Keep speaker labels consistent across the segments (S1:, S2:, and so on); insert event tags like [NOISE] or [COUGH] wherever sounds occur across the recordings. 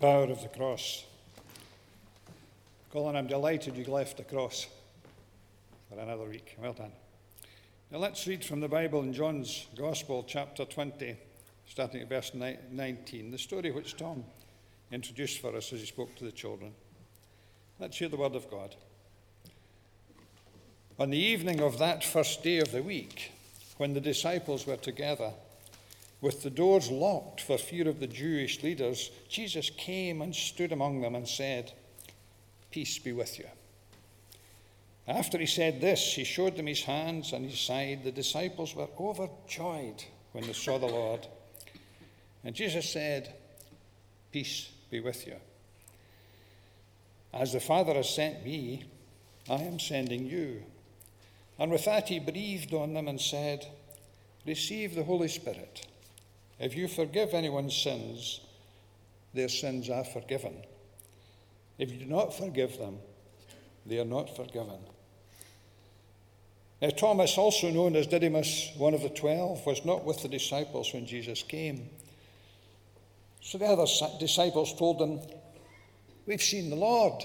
S1: power of the cross. Colin, I'm delighted you left the cross for another week. Well done. Now let's read from the Bible in John's Gospel, chapter 20, starting at verse 19, the story which Tom introduced for us as he spoke to the children. Let's hear the word of God. On the evening of that first day of the week, when the disciples were together, with the doors locked for fear of the Jewish leaders, Jesus came and stood among them and said, Peace be with you. After he said this, he showed them his hands and his side. The disciples were overjoyed when they saw the Lord. And Jesus said, Peace be with you. As the Father has sent me, I am sending you. And with that, he breathed on them and said, Receive the Holy Spirit. If you forgive anyone's sins, their sins are forgiven. If you do not forgive them, they are not forgiven. Now, Thomas, also known as Didymus, one of the twelve, was not with the disciples when Jesus came. So the other disciples told him, We've seen the Lord.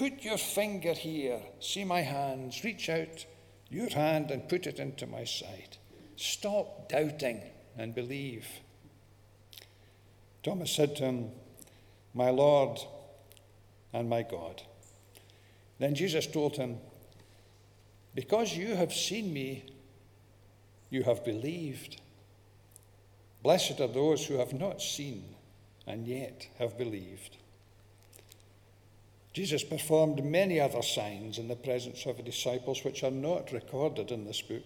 S1: Put your finger here, see my hands, reach out your hand and put it into my side. Stop doubting and believe. Thomas said to him, My Lord and my God. Then Jesus told him, Because you have seen me, you have believed. Blessed are those who have not seen and yet have believed. Jesus performed many other signs in the presence of the disciples, which are not recorded in this book.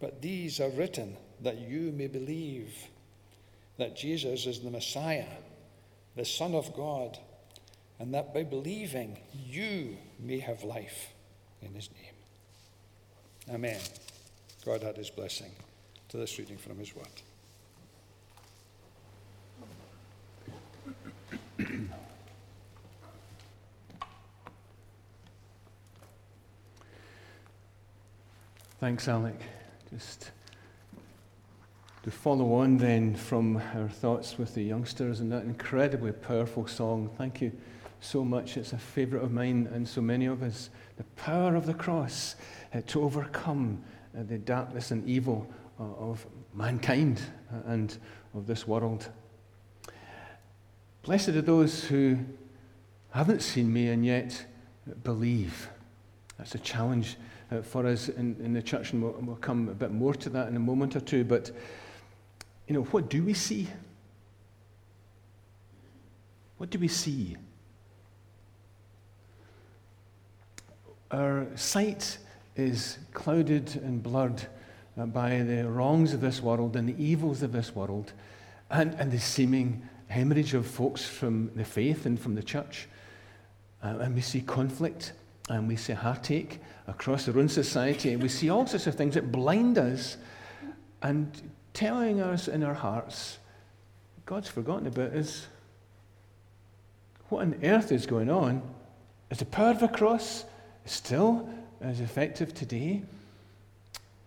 S1: But these are written that you may believe that Jesus is the Messiah, the Son of God, and that by believing you may have life in his name. Amen. God add his blessing to this reading from his word. [CLEARS THROAT]
S2: Thanks, Alec. Just to follow on then from our thoughts with the youngsters and that incredibly powerful song. Thank you so much. It's a favourite of mine and so many of us. The power of the cross uh, to overcome uh, the darkness and evil uh, of mankind uh, and of this world. Blessed are those who haven't seen me and yet believe. That's a challenge uh, for us in, in the church, and we'll, we'll come a bit more to that in a moment or two. But, you know, what do we see? What do we see? Our sight is clouded and blurred uh, by the wrongs of this world and the evils of this world and, and the seeming hemorrhage of folks from the faith and from the church. Uh, and we see conflict and we see heartache across our own society, and we see all sorts of things that blind us and telling us in our hearts, God's forgotten about us. What on earth is going on? Is the power of the cross still as effective today?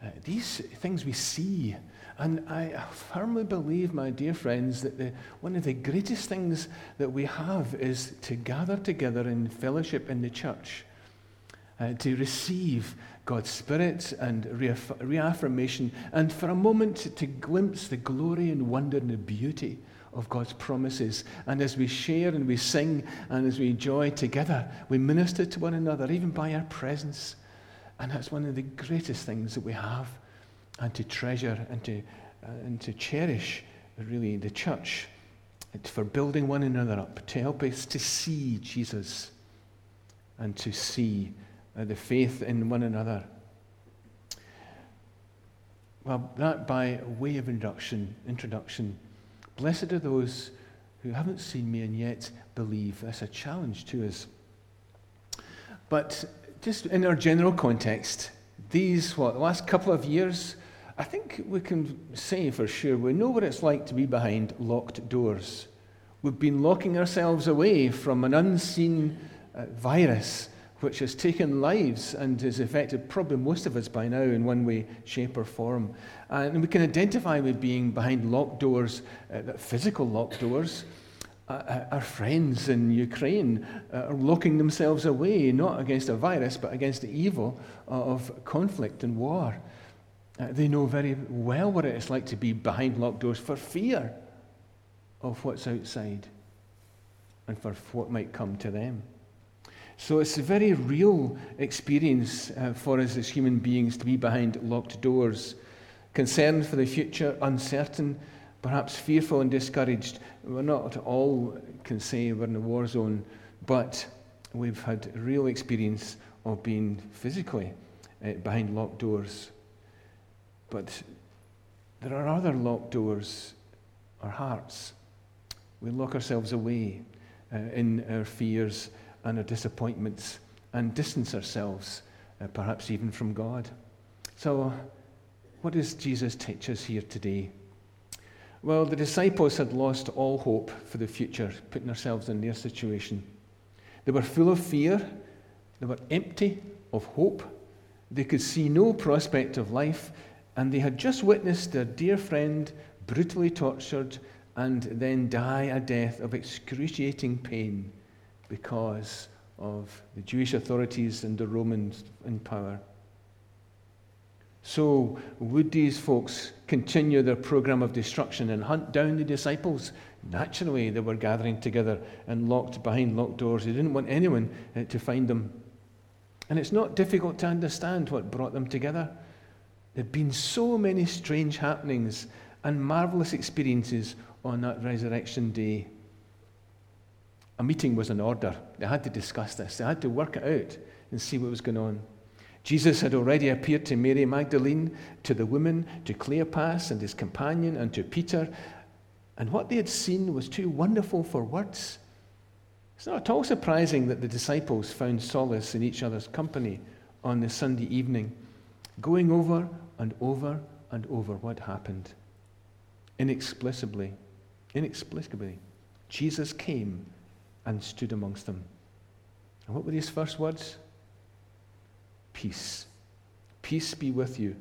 S2: Uh, these things we see. And I firmly believe, my dear friends, that the, one of the greatest things that we have is to gather together in fellowship in the church uh, to receive God's Spirit and reaff- reaffirmation, and for a moment to, glimpse the glory and wonder and the beauty of God's promises. And as we share and we sing and as we enjoy together, we minister to one another, even by our presence. And that's one of the greatest things that we have, and to treasure and to, uh, and to cherish, really, the church. It's for building one another up, to help us to see Jesus and to see the faith in one another. Well, that by way of introduction, introduction, blessed are those who haven't seen me and yet believe. That's a challenge to us. But just in our general context, these, what, the last couple of years, I think we can say for sure we know what it's like to be behind locked doors. We've been locking ourselves away from an unseen uh, virus which has taken lives and has affected probably most of us by now in one way, shape, or form. And we can identify with being behind locked doors, uh, physical locked doors. Uh, uh, our friends in Ukraine uh, are locking themselves away, not against a virus, but against the evil of conflict and war. Uh, they know very well what it is like to be behind locked doors for fear of what's outside and for what might come to them. So it's a very real experience uh, for us as human beings to be behind locked doors, concerned for the future, uncertain, perhaps fearful and discouraged. We're not all can say we're in a war zone, but we've had real experience of being physically uh, behind locked doors. But there are other locked doors, our hearts. We lock ourselves away uh, in our fears and our disappointments and distance ourselves, uh, perhaps even from God. So, what does Jesus teach us here today? Well, the disciples had lost all hope for the future, putting themselves in their situation. They were full of fear, they were empty of hope, they could see no prospect of life, and they had just witnessed their dear friend brutally tortured and then die a death of excruciating pain because of the Jewish authorities and the Romans in power. So, would these folks continue their program of destruction and hunt down the disciples? Naturally, they were gathering together and locked behind locked doors. They didn't want anyone uh, to find them. And it's not difficult to understand what brought them together. There had been so many strange happenings and marvelous experiences on that resurrection day a meeting was in order. They had to discuss this, they had to work it out and see what was going on. Jesus had already appeared to Mary Magdalene, to the women, to Cleopas and his companion, and to Peter. And what they had seen was too wonderful for words. It's not at all surprising that the disciples found solace in each other's company on the Sunday evening, going over and over and over what happened. Inexplicably, inexplicably, Jesus came and stood amongst them. And what were his first words? Peace. Peace be with you.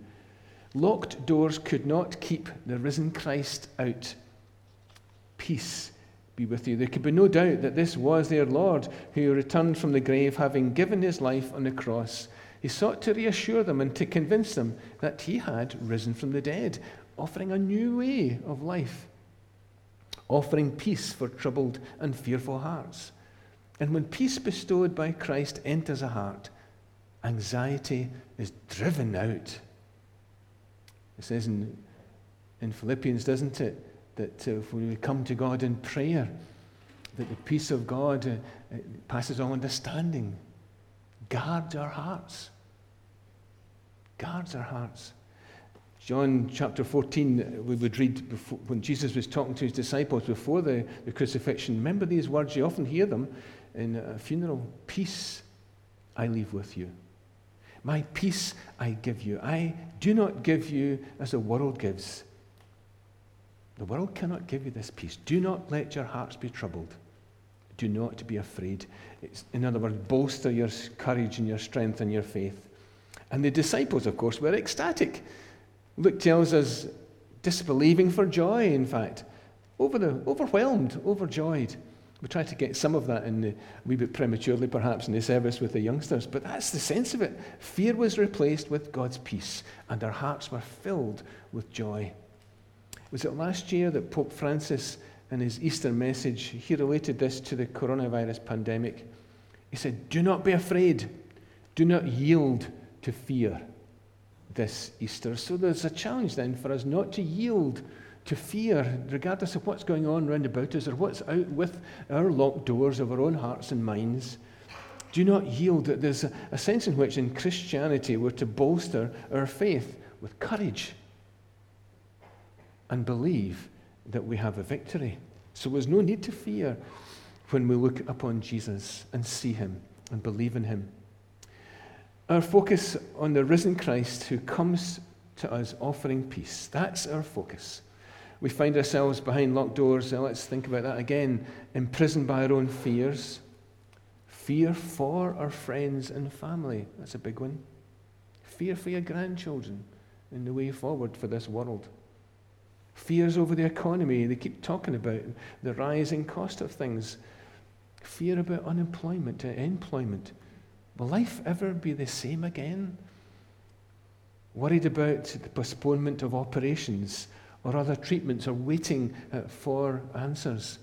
S2: Locked doors could not keep the risen Christ out. Peace be with you. There could be no doubt that this was their Lord who returned from the grave, having given his life on the cross. He sought to reassure them and to convince them that he had risen from the dead, offering a new way of life offering peace for troubled and fearful hearts. And when peace bestowed by Christ enters a heart, anxiety is driven out. It says in, in Philippians, doesn't it, that uh, if we come to God in prayer, that the peace of God uh, passes all understanding, guards our hearts. Guards our hearts. John chapter 14, we would read before, when Jesus was talking to his disciples before the, the crucifixion. Remember these words, you often hear them in a funeral Peace I leave with you. My peace I give you. I do not give you as the world gives. The world cannot give you this peace. Do not let your hearts be troubled. Do not be afraid. It's, in other words, bolster your courage and your strength and your faith. And the disciples, of course, were ecstatic. Luke tells us disbelieving for joy, in fact, over the, overwhelmed, overjoyed. We try to get some of that in the, a wee bit prematurely, perhaps, in the service with the youngsters, but that's the sense of it. Fear was replaced with God's peace, and our hearts were filled with joy. Was it last year that Pope Francis, in his Easter message, he related this to the coronavirus pandemic? He said, Do not be afraid, do not yield to fear this Easter. So there's a challenge then for us not to yield to fear, regardless of what's going on round about us or what's out with our locked doors of our own hearts and minds. Do not yield. That There's a, a sense in which in Christianity we're to bolster our faith with courage and believe that we have a victory So there's no need to fear when we look upon Jesus and see him and believe in him. Our focus on the risen Christ who comes to us offering peace. That's our focus. We find ourselves behind locked doors. Now let's think about that again. Imprisoned by our own fears. Fear for our friends and family. That's a big one. Fear for your grandchildren in the way forward for this world. Fears over the economy. They keep talking about the rising cost of things. Fear about unemployment, uh, employment. Will life ever be the same again? Worried about the postponement of operations or other treatments or waiting uh, for answers.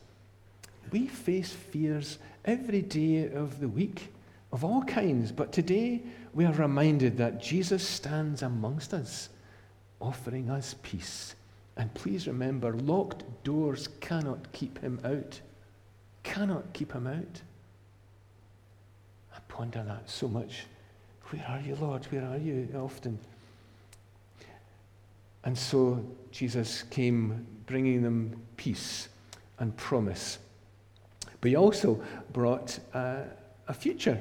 S2: We face fears every day of the week of all kinds, but today we are reminded that Jesus stands amongst us, offering us peace. And please remember, locked doors cannot keep him out. Cannot keep him out. I ponder that so much. Where are you, Lord? Where are you? Often. And so Jesus came bringing them peace and promise. But he also brought uh, a future,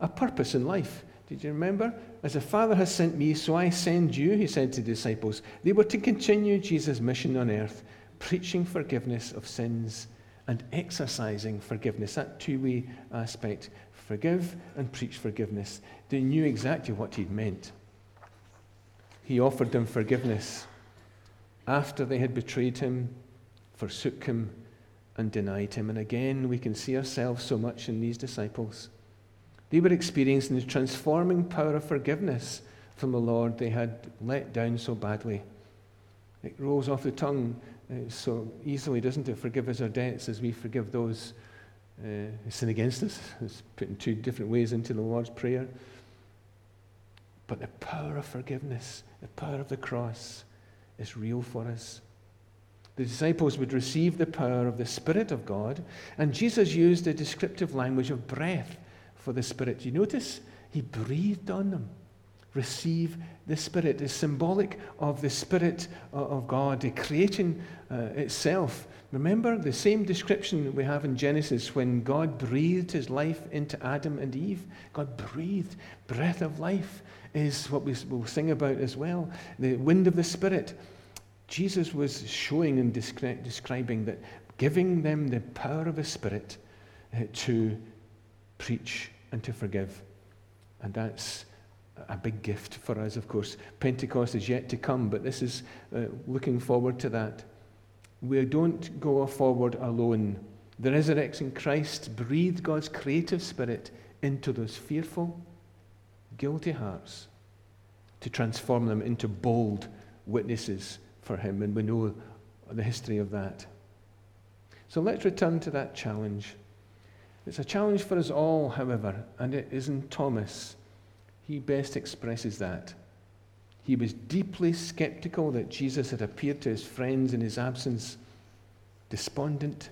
S2: a purpose in life. Did you remember? As the Father has sent me, so I send you, he said to the disciples. They were to continue Jesus' mission on earth, preaching forgiveness of sins and exercising forgiveness. That two way aspect forgive and preach forgiveness. They knew exactly what he'd meant he offered them forgiveness after they had betrayed him, forsook him, and denied him. And again, we can see ourselves so much in these disciples. They were experiencing the transforming power of forgiveness from the Lord they had let down so badly. It rolls off the tongue so easily, doesn't it? Forgive us our debts as we forgive those uh, who sin against us. It's put in two different ways into the Lord's Prayer. But the power of forgiveness, the power of the cross, is real for us. The disciples would receive the power of the Spirit of God, and Jesus used the descriptive language of breath for the Spirit. Do You notice? He breathed on them. Receive the Spirit is symbolic of the Spirit of God, the creation uh, itself. Remember the same description we have in Genesis when God breathed his life into Adam and Eve? God breathed breath of life is what we will sing about as well the wind of the Spirit. Jesus was showing and descri- describing that, giving them the power of the Spirit uh, to preach and to forgive. And that's a big gift for us, of course. Pentecost is yet to come, but this is uh, looking forward to that. We don't go forward alone. The resurrection Christ breathed God's creative spirit into those fearful, guilty hearts to transform them into bold witnesses for Him. And we know the history of that. So let's return to that challenge. It's a challenge for us all, however, and it is in Thomas. He best expresses that. He was deeply skeptical that Jesus had appeared to his friends in his absence, despondent,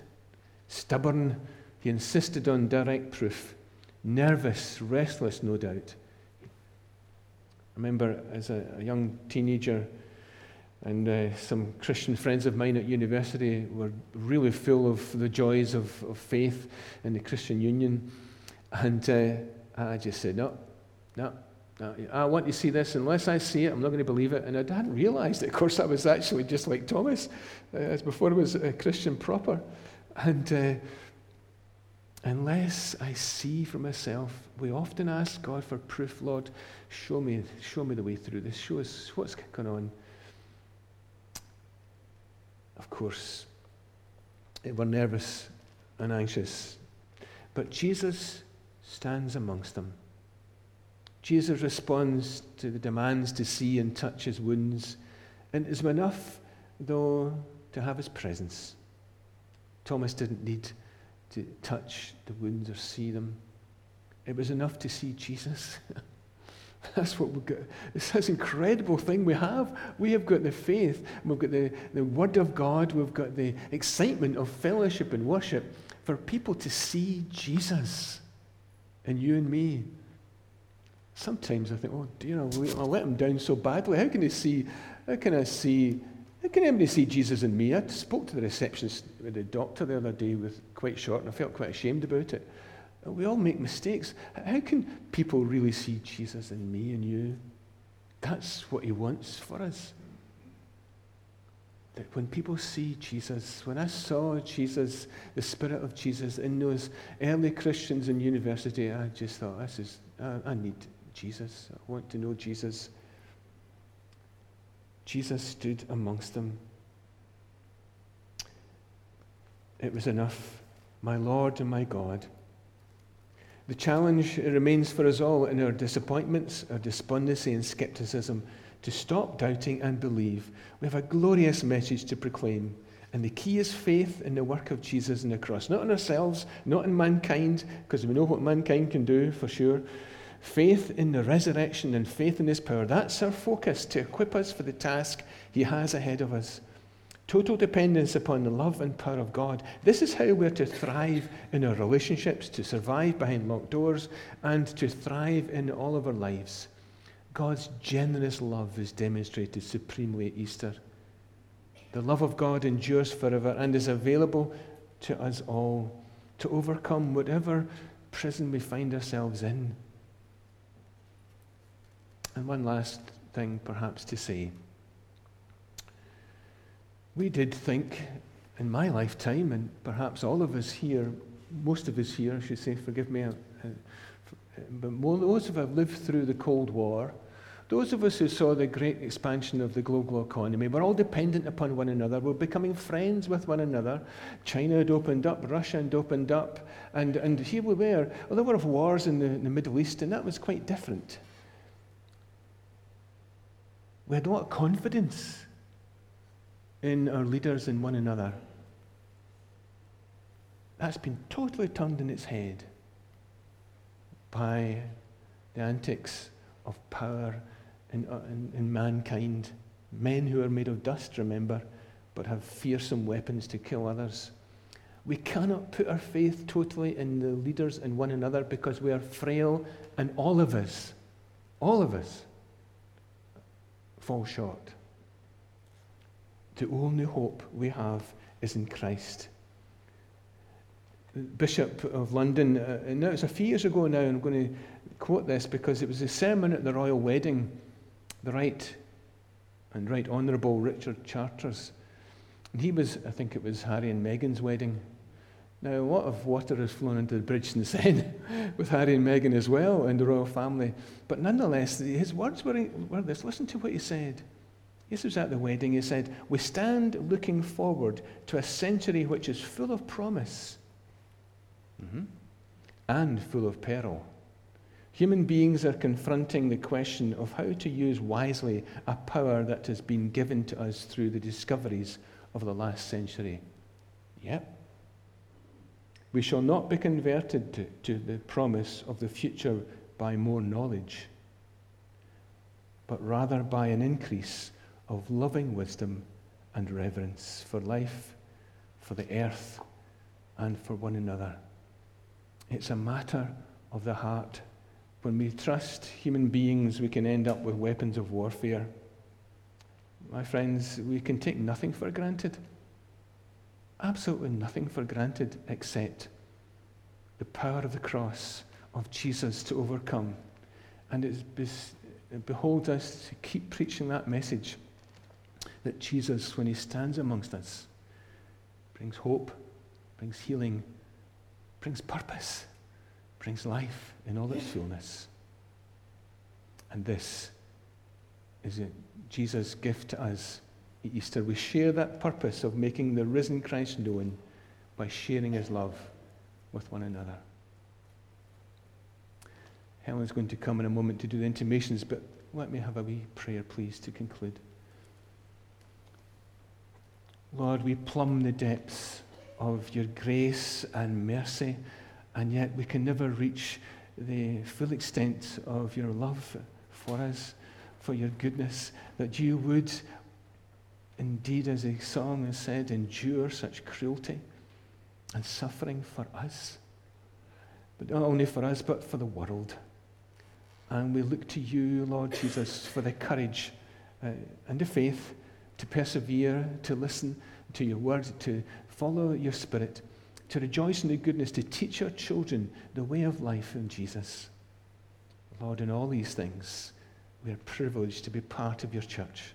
S2: stubborn. He insisted on direct proof, nervous, restless, no doubt. I remember as a, a young teenager, and uh, some Christian friends of mine at university were really full of the joys of, of faith in the Christian Union. And uh, I just said, no, no, no, I want to see this. Unless I see it, I'm not going to believe it. And I hadn't realized that, of course, I was actually just like Thomas, uh, as before I was a Christian proper. And uh, unless I see for myself, we often ask God for proof, Lord, show me, show me the way through this. Show us what's going on. Of course, we're nervous and anxious. But Jesus stands amongst them. Jesus responds to the demands to see and touch his wounds, and is enough, though, to have his presence. Thomas didn't need to touch the wounds or see them. It was enough to see Jesus. [LAUGHS] That's what we've got. It's this incredible thing we have. We have got the faith, we've got the, the Word of God, we've got the excitement of fellowship and worship for people to see Jesus and you and me. Sometimes I think, oh dear, I let him down so badly. How can I see? How can I see How can anybody see Jesus in me? I spoke to the receptionist with the doctor the other day with quite short, and I felt quite ashamed about it. We all make mistakes. How can people really see Jesus in me and you? That's what he wants for us. That when people see Jesus, when I saw Jesus, the Spirit of Jesus in those early Christians in university, I just thought, this is, I, I need Jesus. I want to know Jesus. Jesus stood amongst them. It was enough. My Lord and my God. The challenge remains for us all in our disappointments, our despondency, and skepticism to stop doubting and believe. We have a glorious message to proclaim. And the key is faith in the work of Jesus on the cross. Not in ourselves, not in mankind, because we know what mankind can do for sure. Faith in the resurrection and faith in his power. That's our focus to equip us for the task he has ahead of us. Total dependence upon the love and power of God. This is how we're to thrive in our relationships, to survive behind locked doors, and to thrive in all of our lives. God's generous love is demonstrated supremely at Easter. The love of God endures forever and is available to us all to overcome whatever prison we find ourselves in. And one last thing, perhaps, to say. We did think in my lifetime, and perhaps all of us here, most of us here, I should say, forgive me, uh, uh, but most of us have lived through the Cold War. Those of us who saw the great expansion of the global economy were all dependent upon one another. We're becoming friends with one another. China had opened up, Russia had opened up, and, and here we were. Well, there were wars in the, in the Middle East, and that was quite different. We had a lot of confidence in our leaders and one another. That's been totally turned in its head by the antics of power in, uh, in, in, mankind. Men who are made of dust, remember, but have fearsome weapons to kill others. We cannot put our faith totally in the leaders and one another because we are frail and all of us, all of us, fall short. The only hope we have is in Christ. Bishop of London, uh, now it's a few years ago now, I'm going to quote this because it was a sermon at the royal wedding, the Right and Right Honourable Richard Chartres. And he was, I think it was Harry and Meghan's wedding. Now, a lot of water has flown into the bridge since then [LAUGHS] with Harry and Meghan as well and the royal family. But nonetheless, his words were, were this. Listen to what he said. This was at the wedding. He said, We stand looking forward to a century which is full of promise mm-hmm. and full of peril. Human beings are confronting the question of how to use wisely a power that has been given to us through the discoveries of the last century. Yep. We shall not be converted to, to the promise of the future by more knowledge, but rather by an increase of loving wisdom and reverence for life, for the earth, and for one another. It's a matter of the heart. When we trust human beings, we can end up with weapons of warfare. My friends, we can take nothing for granted. Absolutely nothing for granted except the power of the cross of Jesus to overcome. And it beholds us to keep preaching that message that Jesus, when he stands amongst us, brings hope, brings healing, brings purpose, brings life in all its fullness. And this is Jesus' gift to us Easter. We share that purpose of making the risen Christ known by sharing his love with one another. Helen's going to come in a moment to do the intimations, but let me have a wee prayer, please, to conclude. Lord, we plumb the depths of your grace and mercy, and yet we can never reach the full extent of your love for us, for your goodness, that you would indeed, as the song has said, endure such cruelty and suffering for us. But not only for us, but for the world. And we look to you, Lord Jesus, for the courage uh, and the faith to persevere, to listen to your word, to follow your spirit, to rejoice in the goodness, to teach our children the way of life in Jesus. Lord, in all these things, we are privileged to be part of your church.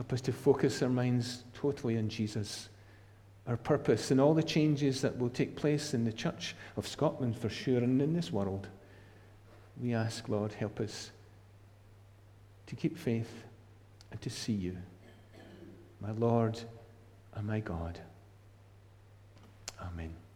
S2: Help us to focus our minds totally on Jesus, our purpose, and all the changes that will take place in the Church of Scotland for sure and in this world. We ask, Lord, help us to keep faith and to see you, my Lord and my God. Amen.